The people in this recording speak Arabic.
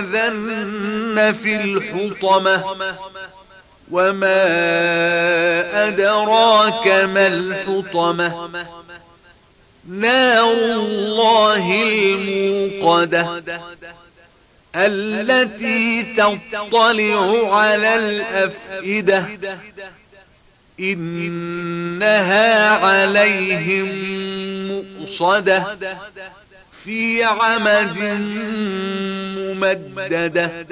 لينبذن في الحطمة. وما أدراك ما الحطمة. نار الله الموقدة. التي تطلع على الأفئدة. إنها عليهم مؤصدة. في عمد ممددة.